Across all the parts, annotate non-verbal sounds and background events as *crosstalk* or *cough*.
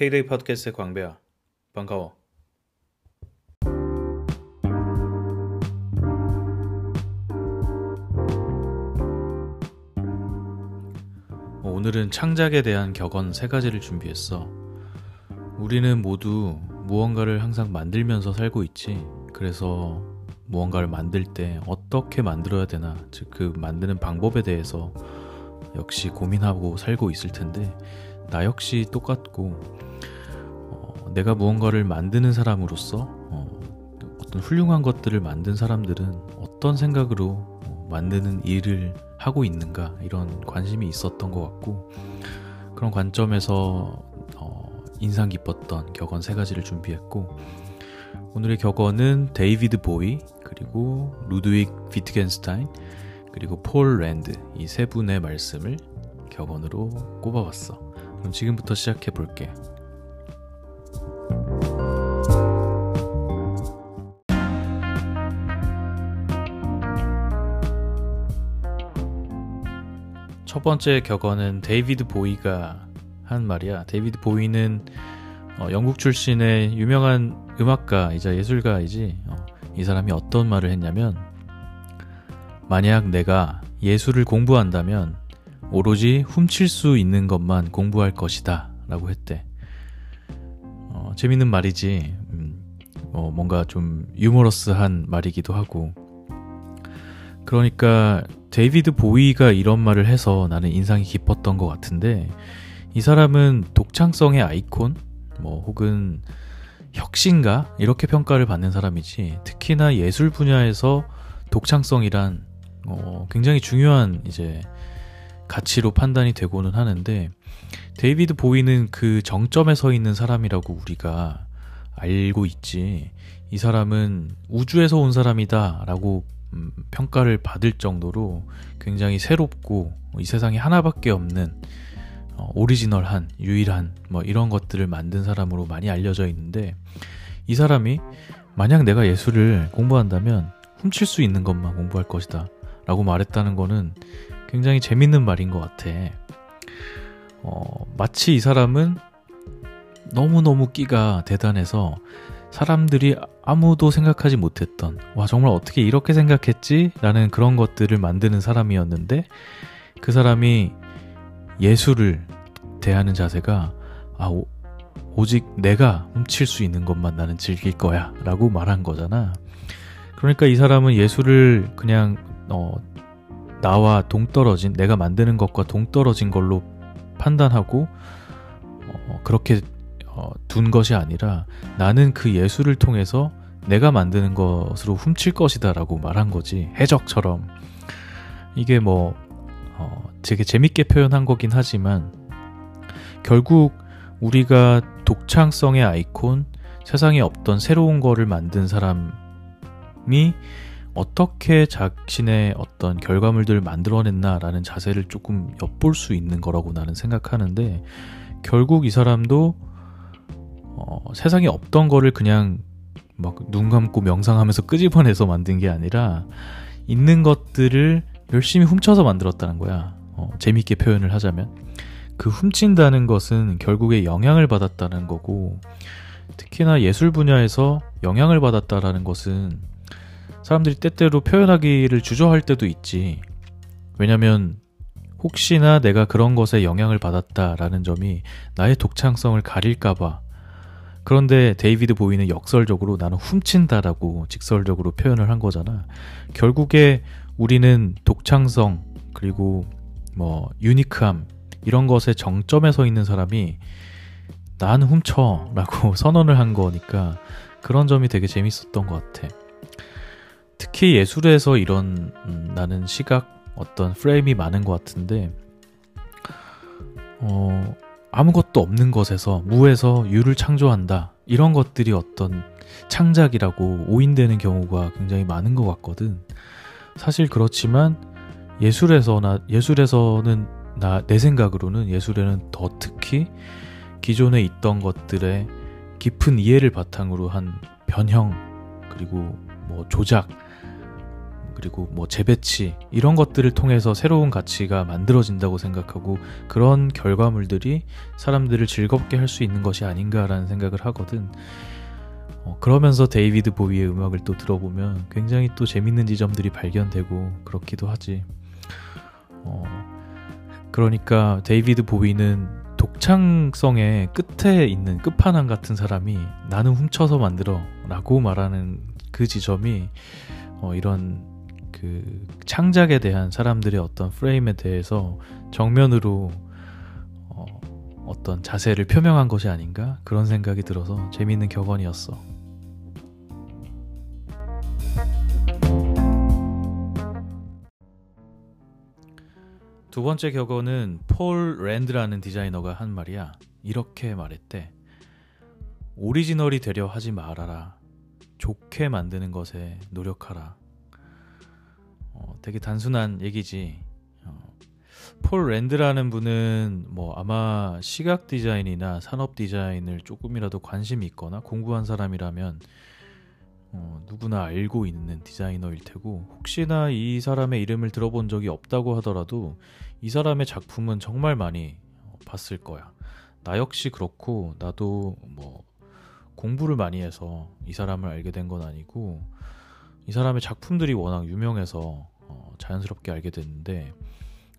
K-데이 팟캐스트의 광배야. 반가워. 어, 오늘은 창작에 대한 격언 세 가지를 준비했어. 우리는 모두 무언가를 항상 만들면서 살고 있지. 그래서 무언가를 만들 때 어떻게 만들어야 되나, 즉 그 만드는 방법에 대해서 역시 고민하고 살고 있을 텐데, 나 역시 똑같고, 어, 내가 무언가를 만드는 사람으로서 어, 떤 훌륭한 것들을 만든 사람들은 어떤 생각으로 어, 만드는 일을 하고 있는가 이런 관심이 있었던 것 같고 그런 관점에서 어, 인상 깊었던 격언 세 가지를 준비했고 오늘의 격언은 데이비드 보위 그리고 루드윅 비트겐스타인 그리고 폴 랜드 이 세 분의 말씀을 격언으로 꼽아봤어. 그럼 지금부터 시작해 볼게. 첫 번째 격언은 데이비드 보위가 한 말이야. 데이비드 보위는 어, 영국 출신의 유명한 음악가이자 예술가이지. 어, 이 사람이 어떤 말을 했냐면, 만약 내가 예술을 공부한다면 오로지 훔칠 수 있는 것만 공부할 것이다. 라고 했대. 어, 재밌는 말이지. 음, 어, 뭔가 좀 유머러스한 말이기도 하고. 그러니까 데이비드 보위가 이런 말을 해서 나는 인상이 깊었던 것 같은데 이 사람은 독창성의 아이콘 뭐 혹은 혁신가 이렇게 평가를 받는 사람이지 특히나 예술 분야에서 독창성이란 어, 굉장히 중요한 이제 가치로 판단이 되고는 하는데 데이비드 보이는 그 정점에 서 있는 사람이라고 우리가 알고 있지. 이 사람은 우주에서 온 사람이다라고 음, 평가를 받을 정도로 굉장히 새롭고 이 세상에 하나밖에 없는 어, 오리지널한 유일한 뭐 이런 것들을 만든 사람으로 많이 알려져 있는데 이 사람이 만약 내가 예술을 공부한다면 훔칠 수 있는 것만 공부할 것이다 라고 말했다는 거는 굉장히 재밌는 말인 것 같아. 어, 마치 이 사람은 너무너무 끼가 대단해서 사람들이 아무도 생각하지 못했던, 와, 정말 어떻게 이렇게 생각했지? 라는 그런 것들을 만드는 사람이었는데, 그 사람이 예술을 대하는 자세가, 아, 오, 오직 내가 훔칠 수 있는 것만 나는 즐길 거야. 라고 말한 거잖아. 그러니까 이 사람은 예술을 그냥, 어, 나와 동떨어진, 내가 만드는 것과 동떨어진 걸로 판단하고, 어, 그렇게 어, 둔 것이 아니라 나는 그 예술을 통해서 내가 만드는 것으로 훔칠 것이다라고 말한 거지. 해적처럼. 이게 뭐 어, 되게 재밌게 표현한 거긴 하지만 결국 우리가 독창성의 아이콘 세상에 없던 새로운 거를 만든 사람이 어떻게 자신의 어떤 결과물들을 만들어냈나라는 자세를 조금 엿볼 수 있는 거라고 나는 생각하는데 결국 이 사람도 어, 세상에 없던 거를 그냥 막 눈 감고 명상하면서 끄집어내서 만든 게 아니라 있는 것들을 열심히 훔쳐서 만들었다는 거야. 어, 재밌게 표현을 하자면. 그 훔친다는 것은 결국에 영향을 받았다는 거고, 특히나 예술 분야에서 영향을 받았다라는 것은 사람들이 때때로 표현하기를 주저할 때도 있지. 왜냐면 혹시나 내가 그런 것에 영향을 받았다라는 점이 나의 독창성을 가릴까봐 그런데 데이비드 보이는 역설적으로 나는 훔친다라고 직설적으로 표현을 한 거잖아. 결국에 우리는 독창성 그리고 뭐 유니크함 이런 것의 정점에 서 있는 사람이 나는 훔쳐라고 *laughs* 선언을 한 거니까 그런 점이 되게 재밌었던 것 같아. 특히 예술에서 이런 음, 나는 시각 어떤 프레임이 많은 것 같은데 어 아무것도 없는 것에서 무에서 유를 창조한다. 이런 것들이 어떤 창작이라고 오인되는 경우가 굉장히 많은 것 같거든. 사실 그렇지만 예술에서나 예술에서는 나 내 생각으로는 예술에는 더 특히 기존에 있던 것들의 깊은 이해를 바탕으로 한 변형 그리고 뭐 조작 그리고 뭐 재배치 이런 것들을 통해서 새로운 가치가 만들어진다고 생각하고 그런 결과물들이 사람들을 즐겁게 할 수 있는 것이 아닌가라는 생각을 하거든. 어, 그러면서 데이비드 보위의 음악을 또 들어보면 굉장히 또 재밌는 지점들이 발견되고 그렇기도 하지. 어, 그러니까 데이비드 보위는 독창성의 끝에 있는 끝판왕 같은 사람이 나는 훔쳐서 만들어 라고 말하는 그 지점이 어, 이런 그 창작에 대한 사람들의 어떤 프레임에 대해서 정면으로 어, 어떤 자세를 표명한 것이 아닌가 그런 생각이 들어서 재미있는 격언이었어. 두 번째 격언은 폴 랜드라는 디자이너가 한 말이야. 이렇게 말했대. 오리지널이 되려 하지 말아라. 좋게 만드는 것에 노력하라. 어, 되게 단순한 얘기지. 어, 폴 랜드라는 분은 뭐 아마 시각 디자인이나 산업 디자인을 조금이라도 관심이 있거나 공부한 사람이라면 어, 누구나 알고 있는 디자이너일 테고 혹시나 이 사람의 이름을 들어본 적이 없다고 하더라도 이 사람의 작품은 정말 많이 어, 봤을 거야. 나 역시 그렇고 나도 뭐 공부를 많이 해서 이 사람을 알게 된 건 아니고 이 사람의 작품들이 워낙 유명해서 어, 자연스럽게 알게 됐는데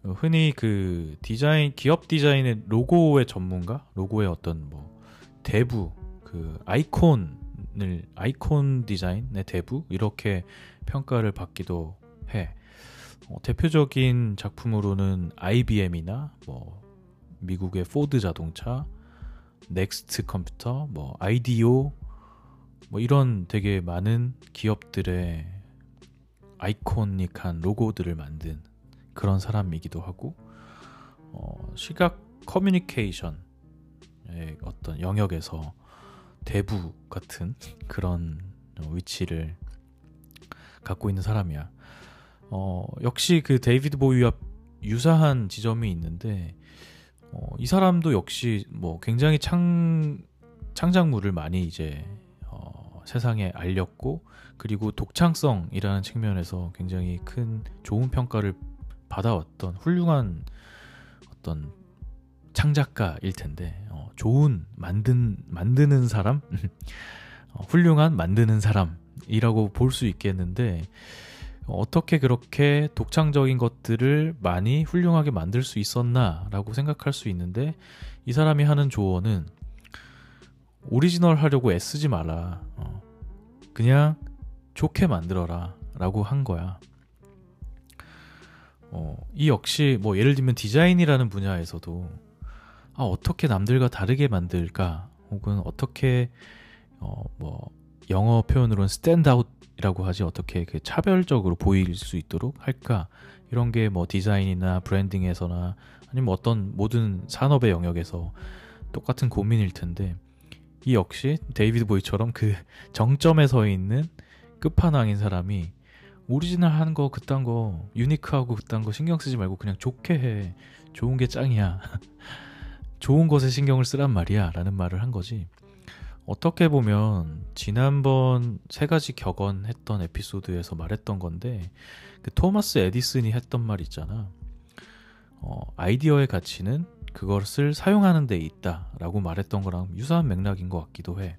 어, 흔히 그 디자인 기업 디자인의 로고의 전문가? 로고의 어떤 뭐 대부 그 아이콘을 아이콘 디자인의 대부? 이렇게 평가를 받기도 해. 어, 대표적인 작품으로는 IBM이나 뭐 미국의 포드 자동차 넥스트 컴퓨터, 뭐 아이디오 뭐 이런 되게 많은 기업들의 아이코닉한 로고들을 만든 그런 사람이기도 하고 어, 시각 커뮤니케이션의 어떤 영역에서 대부 같은 그런 위치를 갖고 있는 사람이야. 어, 역시 그 데이비드 보위와 유사한 지점이 있는데 어, 이 사람도 역시 뭐 굉장히 창 창작물을 많이 이제 어, 세상에 알렸고 그리고 독창성이라는 측면에서 굉장히 큰 좋은 평가를 받아왔던 훌륭한 어떤 창작가일 텐데 어, 좋은 만든 만드는 사람 *laughs* 어, 훌륭한 만드는 사람이라고 볼 수 있겠는데 어떻게 그렇게 독창적인 것들을 많이 훌륭하게 만들 수 있었나라고 생각할 수 있는데 이 사람이 하는 조언은 오리지널 하려고 애쓰지 마라. 어, 그냥 좋게 만들어라. 라고 한 거야. 어, 이 역시 뭐 예를 들면 디자인이라는 분야에서도 아, 어떻게 남들과 다르게 만들까? 혹은 어떻게 어, 뭐 영어 표현으로는 stand out 이라고 하지 어떻게 그 차별적으로 보일 수 있도록 할까 이런 게 뭐 디자인이나 branding에서나 아니면 어떤 모든 산업의 영역에서 똑같은 고민일 텐데 이 역시 데이비드 보위처럼 그 정점에 서 있는 끝판왕인 사람이 오리지널 하는 거 그딴 거 유니크하고 그딴 거 신경 쓰지 말고 그냥 좋게 해. 좋은 게 짱이야. *laughs* 좋은 것에 신경을 쓰란 말이야. 라는 말을 한 거지. 어떻게 보면 지난번 세 가지 격언했던 에피소드에서 말했던 건데 그 토마스 에디슨이 했던 말 있잖아. 어, 아이디어의 가치는 그것을 사용하는 데 있다라고 말했던 거랑 유사한 맥락인 것 같기도 해.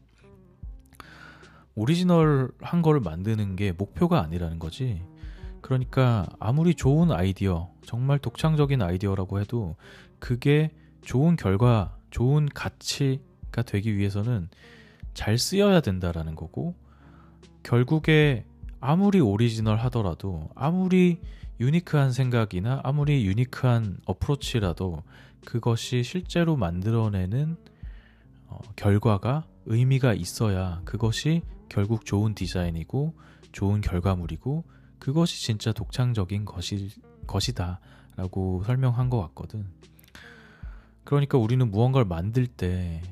오리지널 한 거를 만드는 게 목표가 아니라는 거지. 그러니까 아무리 좋은 아이디어, 정말 독창적인 아이디어라고 해도 그게 좋은 결과, 좋은 가치가 되기 위해서는 잘 쓰여야 된다라는 거고 결국에 아무리 오리지널 하더라도 아무리 유니크한 생각이나 아무리 유니크한 어프로치라도 그것이 실제로 만들어내는 어, 결과가 의미가 있어야 그것이 결국 좋은 디자인이고 좋은 결과물이고 그것이 진짜 독창적인 것이, 것이다 라고 설명한 것 같거든. 그러니까 우리는 무언가를 만들 때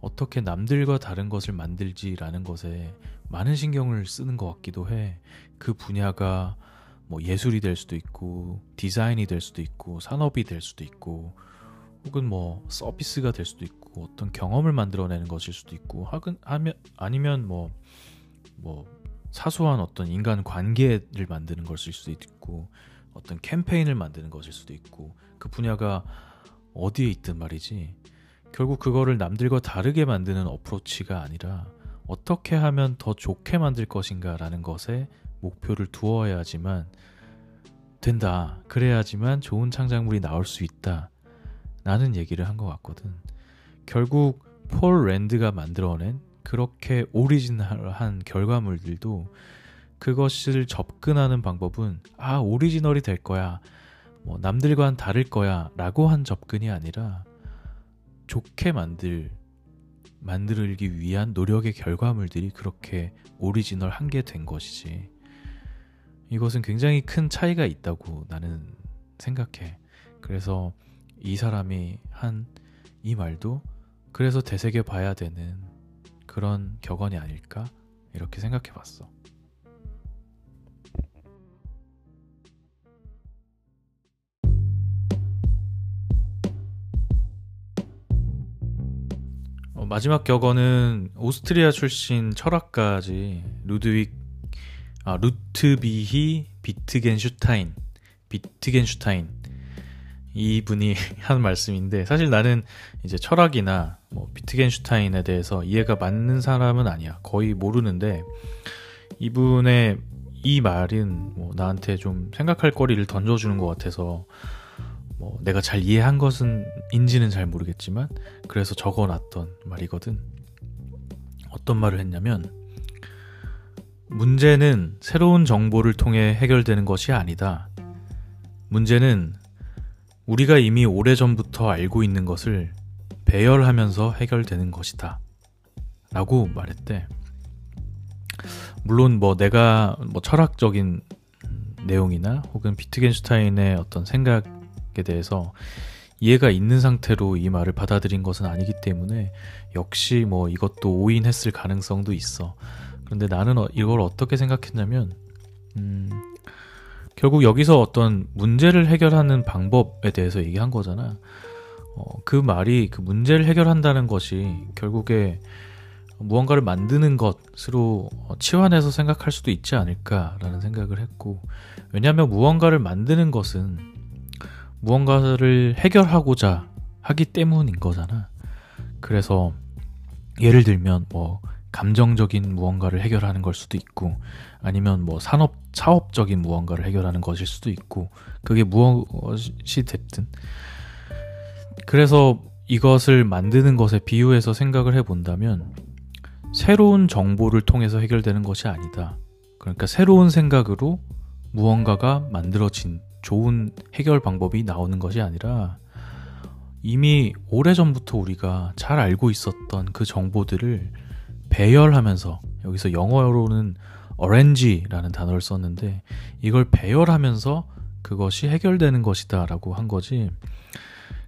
어떻게 남들과 다른 것을 만들지라는 것에 많은 신경을 쓰는 것 같기도 해. 그 분야가 뭐 예술이 될 수도 있고, 디자인이 될 수도 있고, 산업이 될 수도 있고, 혹은 뭐 서비스가 될 수도 있고, 어떤 경험을 만들어내는 것일 수도 있고, 하긴 하면 아니면 뭐, 뭐 사소한 어떤 인간 관계를 만드는 것일 수도 있고 어떤 캠페인을 만드는 것일 수도 있고 그 분야가 어디에 있든 말이지 결국 그거를 남들과 다르게 만드는 어프로치가 아니라 어떻게 하면 더 좋게 만들 것인가라는 것에 목표를 두어야지만 된다. 그래야지만 좋은 창작물이 나올 수 있다. 라는 얘기를 한 것 같거든. 결국 폴 랜드가 만들어낸 그렇게 오리지널한 결과물들도 그것을 접근하는 방법은 아 오리지널이 될 거야. 뭐 남들과는 다를 거야. 라고 한 접근이 아니라 좋게 만들 만들기 위한 노력의 결과물들이 그렇게 오리지널 한 게 된 것이지. 이것은 굉장히 큰 차이가 있다고 나는 생각해. 그래서 이 사람이 한 이 말도 그래서 되새겨 봐야 되는 그런 격언이 아닐까 이렇게 생각해 봤어. 어, 마지막 격언은 오스트리아 출신 철학가지 루드윅 아 루트비히 비트겐슈타인 비트겐슈타인 이분이 *laughs* 한 말씀인데 사실 나는 이제 철학이나 뭐 비트겐슈타인에 대해서 이해가 맞는 사람은 아니야 거의 모르는데 이분의 이 말은 뭐 나한테 좀 생각할 거리를 던져주는 것 같아서 뭐 내가 잘 이해한 것은 인지는 잘 모르겠지만 그래서 적어놨던 말이거든. 어떤 말을 했냐면 문제는 새로운 정보를 통해 해결되는 것이 아니다. 문제는 우리가 이미 오래전부터 알고 있는 것을 배열하면서 해결되는 것이다. 라고 말했대. 물론 뭐 내가 뭐 철학적인 내용이나 혹은 비트겐슈타인의 어떤 생각 에 대해서 이해가 있는 상태로 이 말을 받아들인 것은 아니기 때문에 역시 뭐 이것도 오인했을 가능성도 있어. 그런데 나는 어, 이걸 어떻게 생각했냐면, 음, 결국 여기서 어떤 문제를 해결하는 방법에 대해서 얘기한 거잖아. 어, 그 말이 그 문제를 해결한다는 것이 결국에 무언가를 만드는 것으로 치환해서 생각할 수도 있지 않을까라는 생각을 했고, 왜냐하면 무언가를 만드는 것은 무언가를 해결하고자 하기 때문인 거잖아. 그래서 예를 들면 뭐 감정적인 무언가를 해결하는 걸 수도 있고 아니면 뭐 산업 사업적인 무언가를 해결하는 것일 수도 있고 그게 무엇이 됐든 그래서 이것을 만드는 것에 비유해서 생각을 해 본다면 새로운 정보를 통해서 해결되는 것이 아니다. 그러니까 새로운 생각으로 무언가가 만들어진 좋은 해결 방법이 나오는 것이 아니라 이미 오래전부터 우리가 잘 알고 있었던 그 정보들을 배열하면서 여기서 영어로는 orange라는 단어를 썼는데 이걸 배열하면서 그것이 해결되는 것이다 라고 한 거지.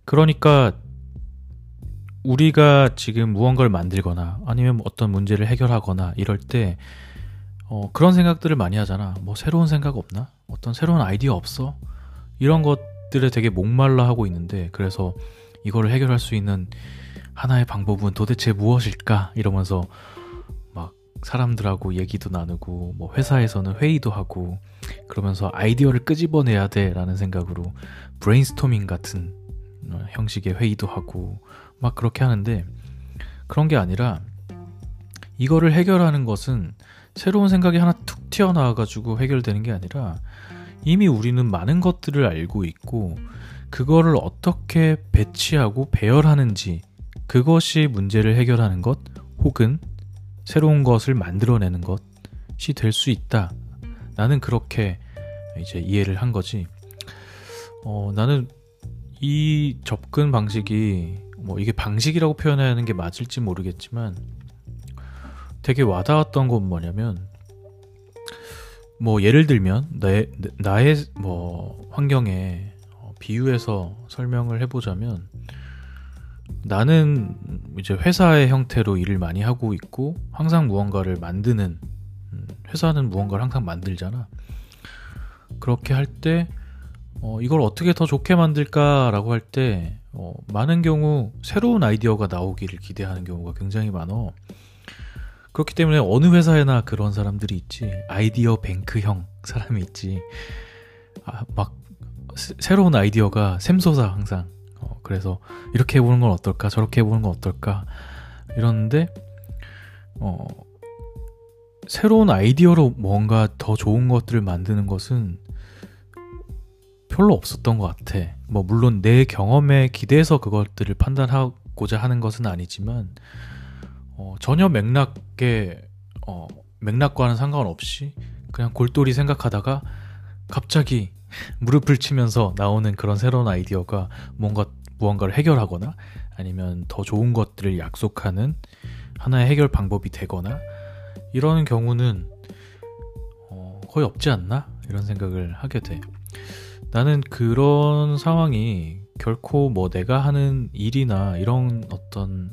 그러니까 우리가 지금 무언가를 만들거나 아니면 어떤 문제를 해결하거나 이럴 때 어, 그런 생각들을 많이 하잖아. 뭐 새로운 생각 없나? 어떤 새로운 아이디어 없어? 이런 것들에 되게 목말라 하고 있는데 그래서 이거를 해결할 수 있는 하나의 방법은 도대체 무엇일까? 이러면서 막 사람들하고 얘기도 나누고 뭐 회사에서는 회의도 하고 그러면서 아이디어를 끄집어내야 돼라는 생각으로 브레인스토밍 같은 어, 형식의 회의도 하고 막 그렇게 하는데 그런 게 아니라 이거를 해결하는 것은 새로운 생각이 하나 툭 튀어나와 가지고 해결되는 게 아니라 이미 우리는 많은 것들을 알고 있고 그거를 어떻게 배치하고 배열하는지 그것이 문제를 해결하는 것 혹은 새로운 것을 만들어내는 것이 될 수 있다. 나는 그렇게 이제 이해를 한 거지. 어, 나는 이 접근 방식이 뭐 이게 방식이라고 표현하는 게 맞을지 모르겠지만 되게 와닿았던 건 뭐냐면 뭐 예를 들면 나의, 나의 뭐 환경에 어, 비유해서 설명을 해보자면 나는 이제 회사의 형태로 일을 많이 하고 있고 항상 무언가를 만드는 음, 회사는 무언가를 항상 만들잖아. 그렇게 할때 어, 이걸 어떻게 더 좋게 만들까라고 할때 어, 많은 경우 새로운 아이디어가 나오기를 기대하는 경우가 굉장히 많어. 그렇기 때문에 어느 회사에나 그런 사람들이 있지. 아이디어 뱅크형 사람이 있지. 아, 막 새로운 아이디어가 샘솟아 항상. 어, 그래서 이렇게 해보는 건 어떨까? 저렇게 해보는 건 어떨까? 이러는데 어, 새로운 아이디어로 뭔가 더 좋은 것들을 만드는 것은 별로 없었던 것 같아. 뭐 물론 내 경험에 기대해서 그것들을 판단하고자 하는 것은 아니지만 어, 전혀 맥락에 어, 맥락과는 상관없이 그냥 골똘히 생각하다가 갑자기 *laughs* 무릎을 치면서 나오는 그런 새로운 아이디어가 뭔가 무언가를 해결하거나 아니면 더 좋은 것들을 약속하는 하나의 해결 방법이 되거나 이런 경우는 어, 거의 없지 않나 이런 생각을 하게 돼. 나는 그런 상황이 결코 뭐 내가 하는 일이나 이런 어떤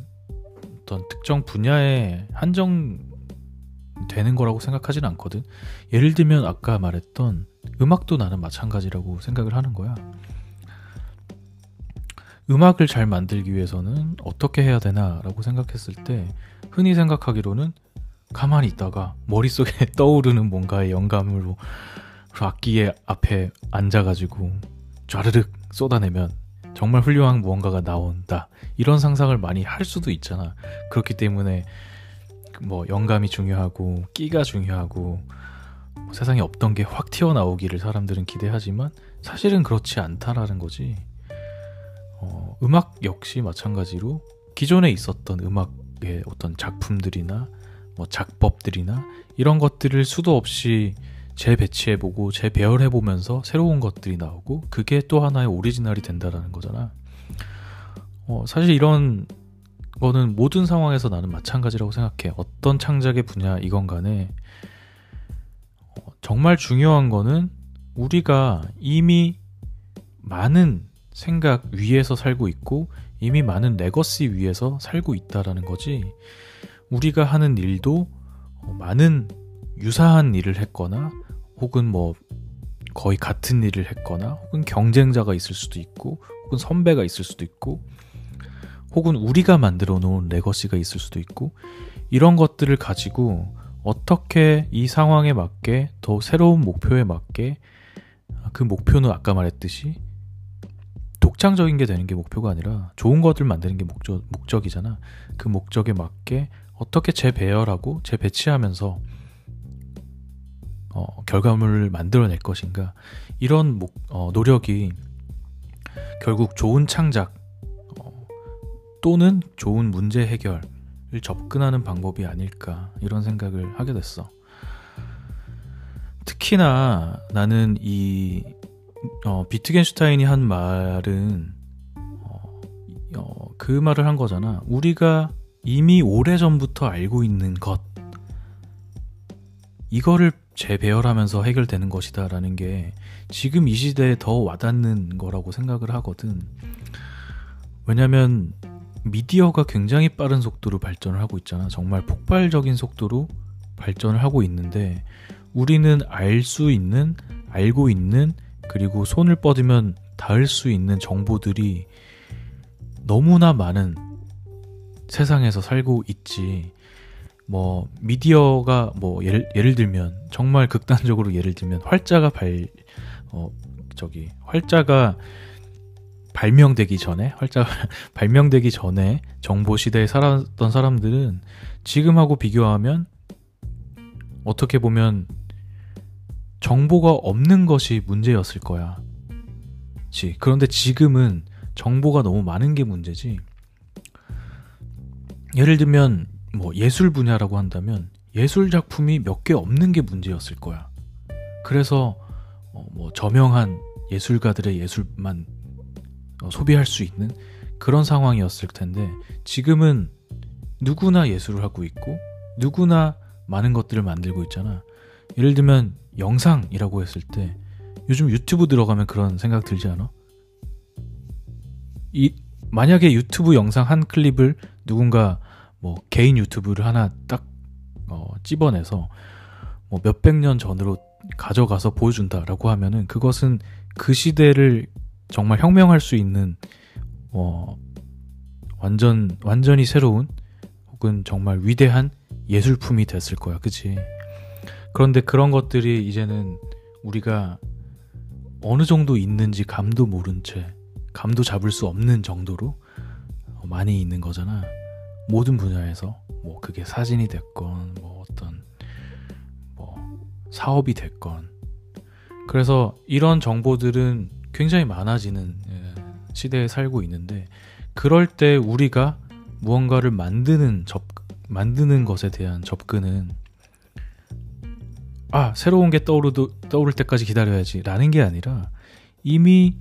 어떤 특정 분야에 한정되는 거라고 생각하진 않거든. 예를 들면 아까 말했던 음악도 나는 마찬가지라고 생각을 하는 거야. 음악을 잘 만들기 위해서는 어떻게 해야 되나라고 생각했을 때 흔히 생각하기로는 가만히 있다가 머릿속에 *laughs* 떠오르는 뭔가의 영감으로 악기의 앞에 앉아가지고 좌르륵 쏟아내면 정말 훌륭한 무언가가 나온다. 이런 상상을 많이 할 수도 있잖아. 그렇기 때문에 뭐 영감이 중요하고 끼가 중요하고 뭐 세상에 없던 게 확 튀어나오기를 사람들은 기대하지만 사실은 그렇지 않다라는 거지. 어, 음악 역시 마찬가지로 기존에 있었던 음악의 어떤 작품들이나 뭐 작법들이나 이런 것들을 수도 없이 재배치해보고 재배열해보면서 새로운 것들이 나오고 그게 또 하나의 오리지널이 된다라는 거잖아. 어, 사실 이런 거는 모든 상황에서 나는 마찬가지라고 생각해. 어떤 창작의 분야 이건 간에 어, 정말 중요한 거는 우리가 이미 많은 생각 위에서 살고 있고 이미 많은 legacy 위에서 살고 있다라는 거지. 우리가 하는 일도 어, 많은 유사한 일을 했거나 혹은 뭐 거의 같은 일을 했거나 혹은 경쟁자가 있을 수도 있고 혹은 선배가 있을 수도 있고 혹은 우리가 만들어 놓은 레거시가 있을 수도 있고 이런 것들을 가지고 어떻게 이 상황에 맞게 더 새로운 목표에 맞게 그 목표는 아까 말했듯이 독창적인 게 되는 게 목표가 아니라 좋은 것들 만드는 게 목적, 목적이잖아. 그 목적에 맞게 어떻게 재배열하고 재배치하면서 어, 결과물을 만들어낼 것인가 이런 목, 어, 노력이 결국 좋은 창작 어, 또는 좋은 문제 해결을 접근하는 방법이 아닐까 이런 생각을 하게 됐어. 특히나 나는 이 어, 비트겐슈타인이 한 말은 어, 어, 그 말을 한 거잖아. 우리가 이미 오래 전부터 알고 있는 것 이거를 재배열하면서 해결되는 것이다라는 게 지금 이 시대에 더 와닿는 거라고 생각을 하거든. 왜냐면 미디어가 굉장히 빠른 속도로 발전을 하고 있잖아. 정말 폭발적인 속도로 발전을 하고 있는데 우리는 알 수 있는, 알고 있는, 그리고 손을 뻗으면 닿을 수 있는 정보들이 너무나 많은 세상에서 살고 있지. 뭐 미디어가 뭐 예를, 예를 들면 정말 극단적으로 예를 들면 활자가 발 어 저기 활자가 발명되기 전에 활자가 *laughs* 발명되기 전에 정보 시대에 살았던 사람들은 지금하고 비교하면 어떻게 보면 정보가 없는 것이 문제였을 거야. 지 그런데 지금은 정보가 너무 많은 게 문제지. 예를 들면 뭐 예술 분야라고 한다면 예술 작품이 몇 개 없는 게 문제였을 거야. 그래서 어 뭐 저명한 예술가들의 예술만 어 소비할 수 있는 그런 상황이었을 텐데 지금은 누구나 예술을 하고 있고 누구나 많은 것들을 만들고 있잖아. 예를 들면 영상이라고 했을 때 요즘 유튜브 들어가면 그런 생각 들지 않아? 이 만약에 유튜브 영상 한 클립을 누군가 뭐 개인 유튜브를 하나 딱 어, 찝어내서 뭐 몇백 년 전으로 가져가서 보여준다라고 하면은 그것은 그 시대를 정말 혁명할 수 있는 어, 완전 완전히 새로운 혹은 정말 위대한 예술품이 됐을 거야. 그치? 그런데 그런 것들이 이제는 우리가 어느 정도 있는지 감도 모른 채, 감도 잡을 수 없는 정도로 많이 있는 거잖아. 모든 분야에서. 뭐 그게 사진이 됐건, 뭐 어떤, 뭐 사업이 됐건. 그래서 이런 정보들은 굉장히 많아지는 예, 시대에 살고 있는데, 그럴 때 우리가 무언가를 만드는 접, 만드는 것에 대한 접근은 아, 새로운 게 떠오르도, 떠오를 때까지 기다려야지. 라는 게 아니라 이미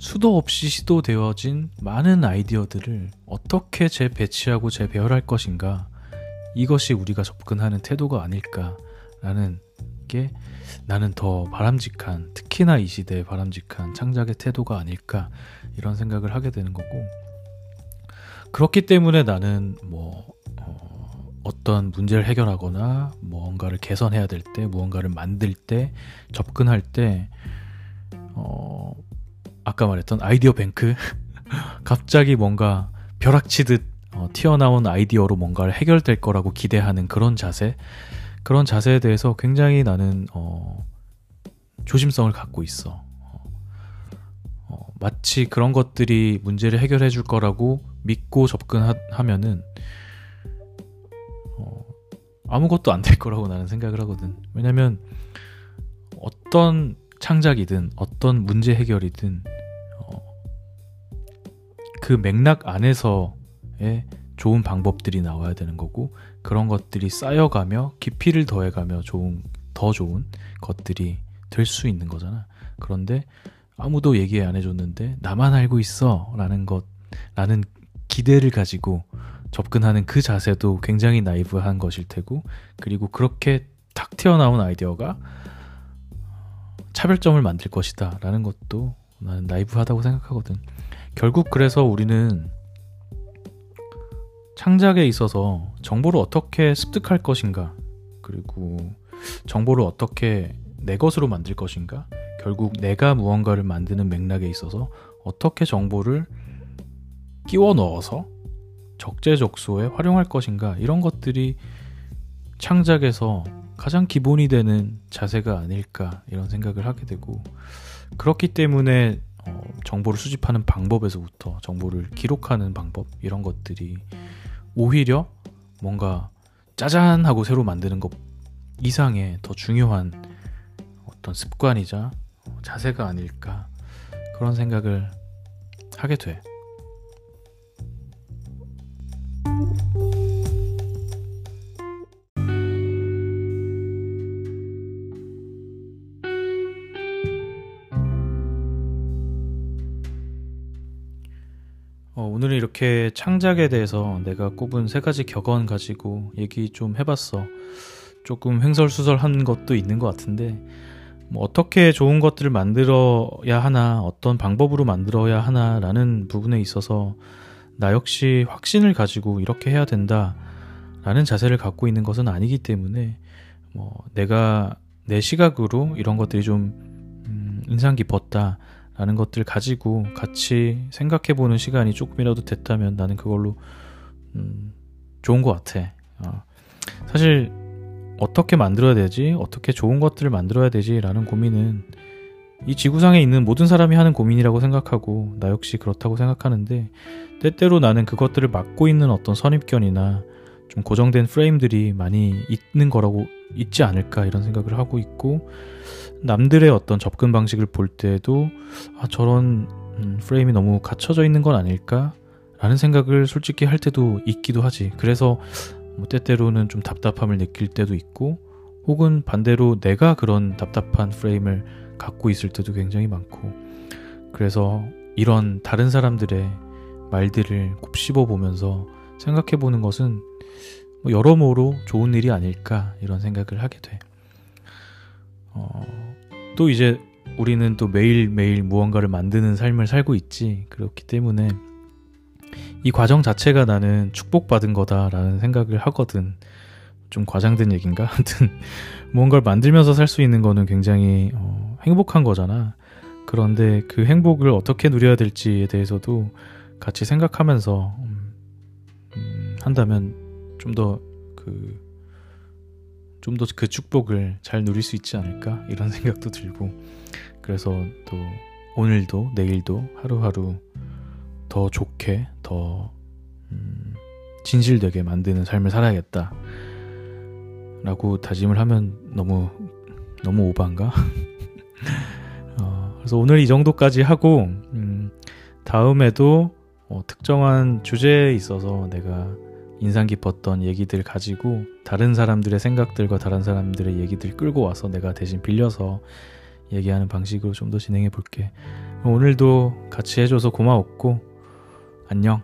수도 없이 시도되어진 많은 아이디어들을 어떻게 재배치하고 재배열할 것인가 이것이 우리가 접근하는 태도가 아닐까라는 게 나는 더 바람직한 특히나 이 시대에 바람직한 창작의 태도가 아닐까 이런 생각을 하게 되는 거고 그렇기 때문에 나는 뭐 어떤 문제를 해결하거나 무언가를 개선해야 될 때, 무언가를 만들 때, 접근할 때, 어, 아까 말했던 아이디어 뱅크. *laughs* 갑자기 뭔가 벼락치듯 어, 튀어나온 아이디어로 뭔가를 해결될 거라고 기대하는 그런 자세. 그런 자세에 대해서 굉장히 나는, 어, 조심성을 갖고 있어. 어, 마치 그런 것들이 문제를 해결해 줄 거라고 믿고 접근하면은 아무것도 안 될 거라고 나는 생각을 하거든. 왜냐면 어떤 창작이든 어떤 문제 해결이든 어, 그 맥락 안에서의 좋은 방법들이 나와야 되는 거고 그런 것들이 쌓여가며 깊이를 더해가며 좋은 더 좋은 것들이 될 수 있는 거잖아. 그런데 아무도 얘기 안 해줬는데 나만 알고 있어라는 것 라는 기대를 가지고 접근하는 그 자세도 굉장히 나이브한 것일 테고 그리고 그렇게 탁 튀어나온 아이디어가 차별점을 만들 것이다 라는 것도 나는 나이브하다고 생각하거든. 결국 그래서 우리는 창작에 있어서 정보를 어떻게 습득할 것인가 그리고 정보를 어떻게 내 것으로 만들 것인가 결국 내가 무언가를 만드는 맥락에 있어서 어떻게 정보를 끼워 넣어서 적재적소에 활용할 것인가 이런 것들이 창작에서 가장 기본이 되는 자세가 아닐까 이런 생각을 하게 되고 그렇기 때문에 어, 정보를 수집하는 방법에서부터 정보를 기록하는 방법 이런 것들이 오히려 뭔가 짜잔 하고 새로 만드는 것 이상의 더 중요한 어떤 습관이자 자세가 아닐까 그런 생각을 하게 돼. 이렇게 창작에 대해서 내가 꼽은 세 가지 격언 가지고 얘기 좀 해봤어. 조금 횡설수설한 것도 있는 것 같은데, 뭐 어떻게 좋은 것들을 만들어야 하나, 어떤 방법으로 만들어야 하나라는 부분에 있어서 나 역시 확신을 가지고 이렇게 해야 된다 라는 자세를 갖고 있는 것은 아니기 때문에 뭐 내가 내 시각으로 이런 것들이 좀 음, 인상 깊었다 라는 것들 가지고 같이 생각해 보는 시간이 조금이라도 됐다면 나는 그걸로 음, 좋은 것 같아. 어. 사실 어떻게 만들어야 되지? 어떻게 좋은 것들을 만들어야 되지? 라는 고민은 이 지구상에 있는 모든 사람이 하는 고민이라고 생각하고 나 역시 그렇다고 생각하는데 때때로 나는 그것들을 막고 있는 어떤 선입견이나 좀 고정된 프레임들이 많이 있는 거라고 있지 않을까 이런 생각을 하고 있고 남들의 어떤 접근 방식을 볼 때에도 아 저런 음, 프레임이 너무 갖춰져 있는 건 아닐까 라는 생각을 솔직히 할 때도 있기도 하지 그래서 뭐 때때로는 좀 답답함을 느낄 때도 있고 혹은 반대로 내가 그런 답답한 프레임을 갖고 있을 때도 굉장히 많고 그래서 이런 다른 사람들의 말들을 곱씹어 보면서 생각해 보는 것은 뭐 여러모로 좋은 일이 아닐까 이런 생각을 하게 돼. 어, 또 이제 우리는 또 매일매일 무언가를 만드는 삶을 살고 있지. 그렇기 때문에 이 과정 자체가 나는 축복받은 거다라는 생각을 하거든. 좀 과장된 얘기인가? *laughs* 하여튼 무언가를 만들면서 살 수 있는 거는 굉장히 어, 행복한 거잖아. 그런데 그 행복을 어떻게 누려야 될지에 대해서도 같이 생각하면서 음, 음, 한다면 좀 더 그 좀 더 그 축복을 잘 누릴 수 있지 않을까 이런 *laughs* 생각도 들고 그래서 또 오늘도 내일도 하루하루 더 좋게 더 음, 진실되게 만드는 삶을 살아야겠다 라고 다짐을 하면 너무 너무 오반가? *laughs* 어, 그래서 오늘 이 정도까지 하고 음, 다음에도 어, 특정한 주제에 있어서 내가 인상 깊었던 얘기들 가지고 다른 사람들의 생각들과 다른 사람들의 얘기들 끌고 와서 내가 대신 빌려서 얘기하는 방식으로 좀 더 진행해 볼게. 오늘도 같이 해줘서 고마웠고 안녕.